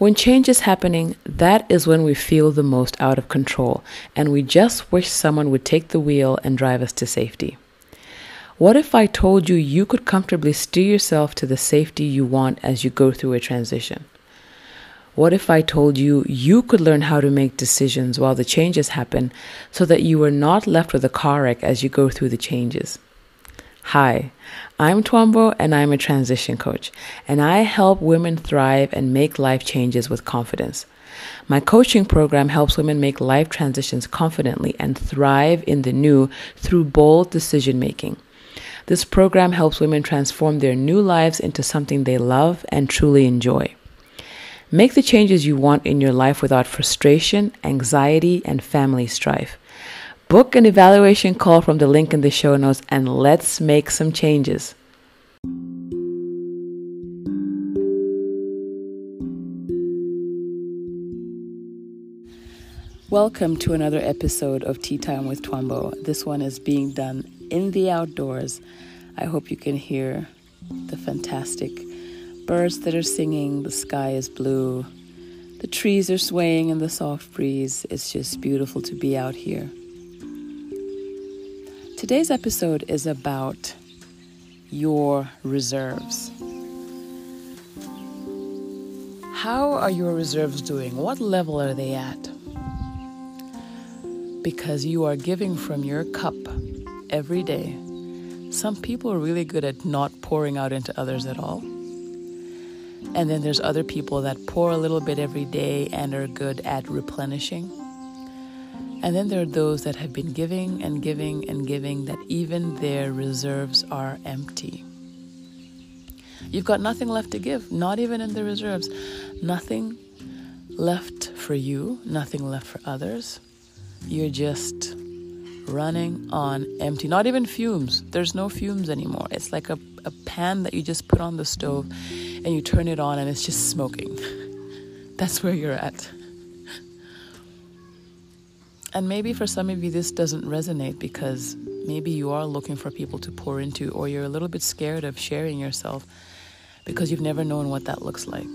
When change is happening, that is when we feel the most out of control, and we just wish someone would take the wheel and drive us to safety. What if I told you you could comfortably steer yourself to the safety you want as you go through a transition? What if I told you you could learn how to make decisions while the changes happen so that you are not left with a car wreck as you go through the changes? Hi, I'm Twambo and I'm a transition coach, and I help women thrive and make life changes with confidence. My coaching program helps women make life transitions confidently and thrive in the new through bold decision making. This program helps women transform their new lives into something they love and truly enjoy. Make the changes you want in your life without frustration, anxiety, and family strife. Book an evaluation call from the link in the show notes and let's make some changes. Welcome to another episode of Tea Time with Twambo. This one is being done in the outdoors. I hope you can hear the fantastic birds that are singing, the sky is blue, the trees are swaying in the soft breeze. It's just beautiful to be out here. Today's episode is about your reserves. How are your reserves doing? What level are they at? Because you are giving from your cup every day. Some people are really good at not pouring out into others at all. And then there's other people that pour a little bit every day and are good at replenishing. And then there are those that have been giving and giving and giving that even their reserves are empty. You've got nothing left to give, not even in the reserves. Nothing left for you, nothing left for others. You're just running on empty, not even fumes. There's no fumes anymore. It's like a, a pan that you just put on the stove and you turn it on and it's just smoking. That's where you're at. And maybe for some of you, this doesn't resonate because maybe you are looking for people to pour into, or you're a little bit scared of sharing yourself because you've never known what that looks like.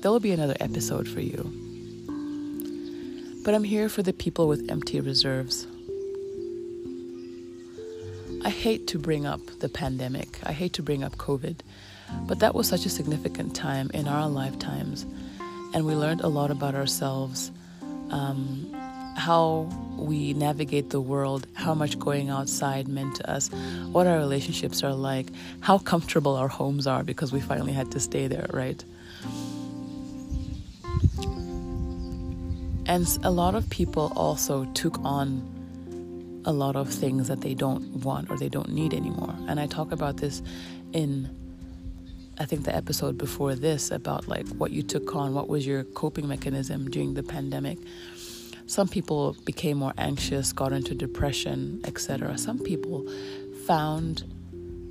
There will be another episode for you. But I'm here for the people with empty reserves. I hate to bring up the pandemic, I hate to bring up COVID, but that was such a significant time in our lifetimes, and we learned a lot about ourselves. Um, how we navigate the world, how much going outside meant to us, what our relationships are like, how comfortable our homes are because we finally had to stay there, right? And a lot of people also took on a lot of things that they don't want or they don't need anymore. And I talk about this in I think the episode before this about like what you took on, what was your coping mechanism during the pandemic. Some people became more anxious, got into depression, etc. Some people found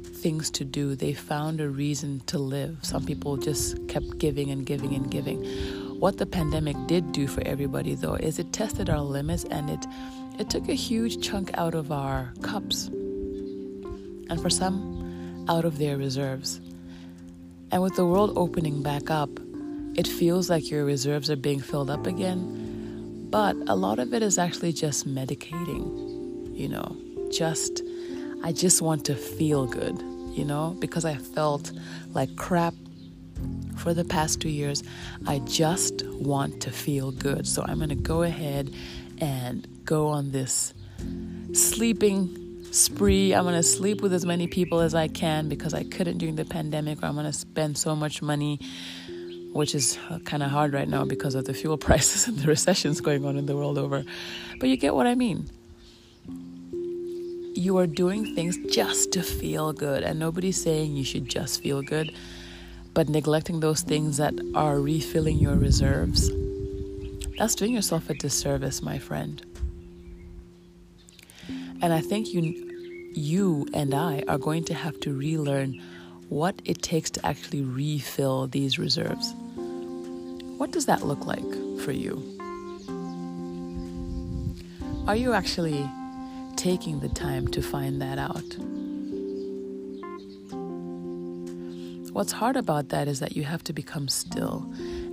things to do. They found a reason to live. Some people just kept giving and giving and giving. What the pandemic did do for everybody though is it tested our limits and it it took a huge chunk out of our cups. And for some out of their reserves. And with the world opening back up, it feels like your reserves are being filled up again but a lot of it is actually just medicating, you know, just, I just want to feel good, you know, because I felt like crap for the past two years. I just want to feel good. So I'm going to go ahead and go on this sleeping spree. I'm going to sleep with as many people as I can because I couldn't during the pandemic, or I'm going to spend so much money which is uh, kind of hard right now because of the fuel prices and the recessions going on in the world over. But you get what I mean. You are doing things just to feel good, and nobody's saying you should just feel good, but neglecting those things that are refilling your reserves, that's doing yourself a disservice, my friend. And I think you, you and I are going to have to relearn what it takes to actually refill these reserves. What does that look like for you? Are you actually taking the time to find that out? What's hard about that is that you have to become still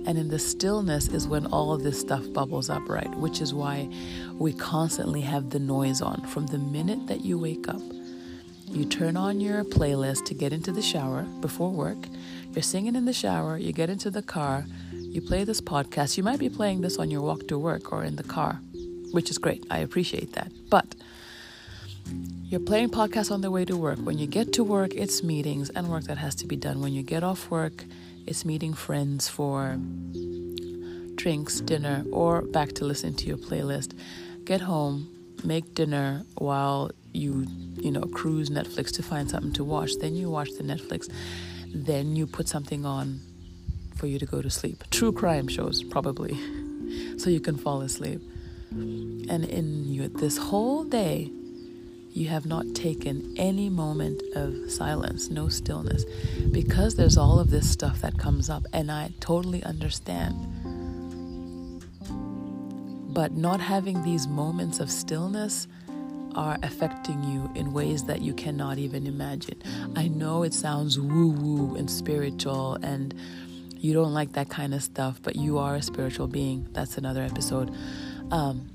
And in the stillness is when all of this stuff bubbles up, right? Which is why we constantly have the noise on. From the minute that you wake up, you turn on your playlist to get into the shower before work. You're singing in the shower, you get into the car, you play this podcast. You might be playing this on your walk to work or in the car, which is great. I appreciate that. But you're playing podcasts on the way to work. When you get to work, it's meetings and work that has to be done. When you get off work, it's meeting friends for drinks, dinner, or back to listen to your playlist. Get home, make dinner while you, you know, cruise Netflix to find something to watch. Then you watch the Netflix. Then you put something on for you to go to sleep. True crime shows, probably, so you can fall asleep. And in you, this whole day, you have not taken any moment of silence, no stillness, because there's all of this stuff that comes up, and I totally understand. But not having these moments of stillness are affecting you in ways that you cannot even imagine. I know it sounds woo woo and spiritual, and you don't like that kind of stuff, but you are a spiritual being. That's another episode. Um,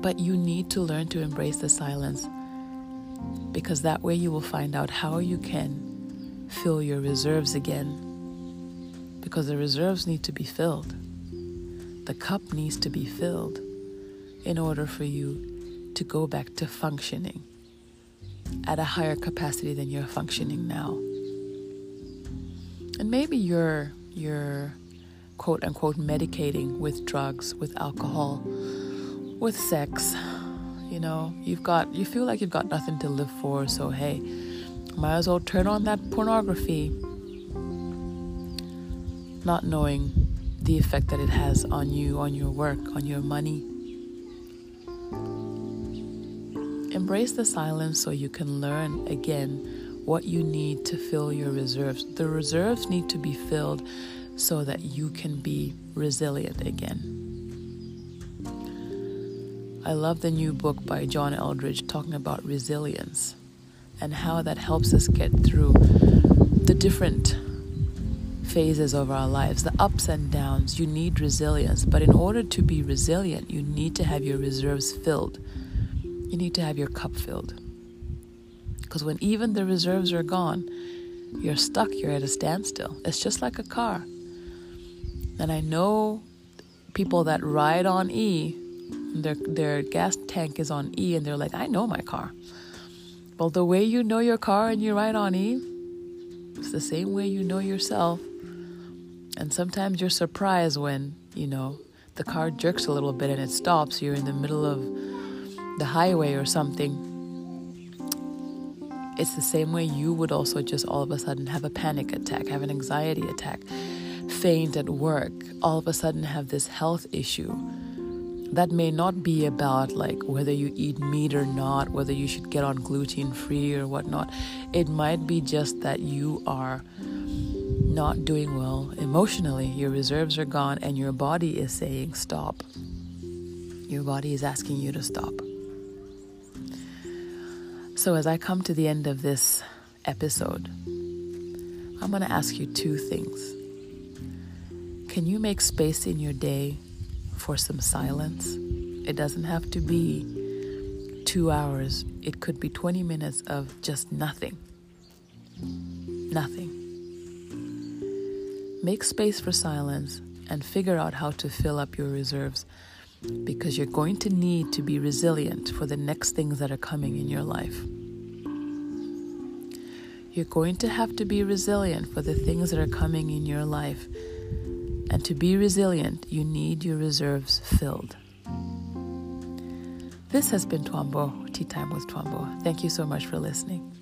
but you need to learn to embrace the silence because that way you will find out how you can fill your reserves again. Because the reserves need to be filled, the cup needs to be filled in order for you to go back to functioning at a higher capacity than you're functioning now. And maybe you're you're quote unquote medicating with drugs, with alcohol, with sex. You know, you've got, you feel like you've got nothing to live for, so hey, might as well turn on that pornography, not knowing the effect that it has on you, on your work, on your money. Embrace the silence so you can learn again what you need to fill your reserves. The reserves need to be filled so that you can be resilient again. I love the new book by John Eldredge talking about resilience and how that helps us get through the different phases of our lives, the ups and downs. You need resilience, but in order to be resilient, you need to have your reserves filled. You need to have your cup filled. Because when even the reserves are gone, you're stuck, you're at a standstill. It's just like a car. And I know people that ride on E their their gas tank is on E and they're like, I know my car. Well, the way you know your car and you ride on E, it's the same way you know yourself. And sometimes you're surprised when, you know, the car jerks a little bit and it stops. You're in the middle of the highway or something. It's the same way you would also just all of a sudden have a panic attack, have an anxiety attack, faint at work, all of a sudden have this health issue that may not be about like whether you eat meat or not, whether you should get on gluten free or whatnot. It might be just that you are not doing well emotionally. Your reserves are gone, and your body is saying stop. Your body is asking you to stop. So, as I come to the end of this episode, I'm going to ask you two things. Can you make space in your day for some silence. It doesn't have to be two hours, it could be 20 minutes of just nothing. Nothing. Make space for silence and figure out how to fill up your reserves because you're going to need to be resilient for the next things that are coming in your life. You're going to have to be resilient for the things that are coming in your life and to be resilient, you need your reserves filled. This has been Twambo, Tea Time with Twambo. Thank you so much for listening.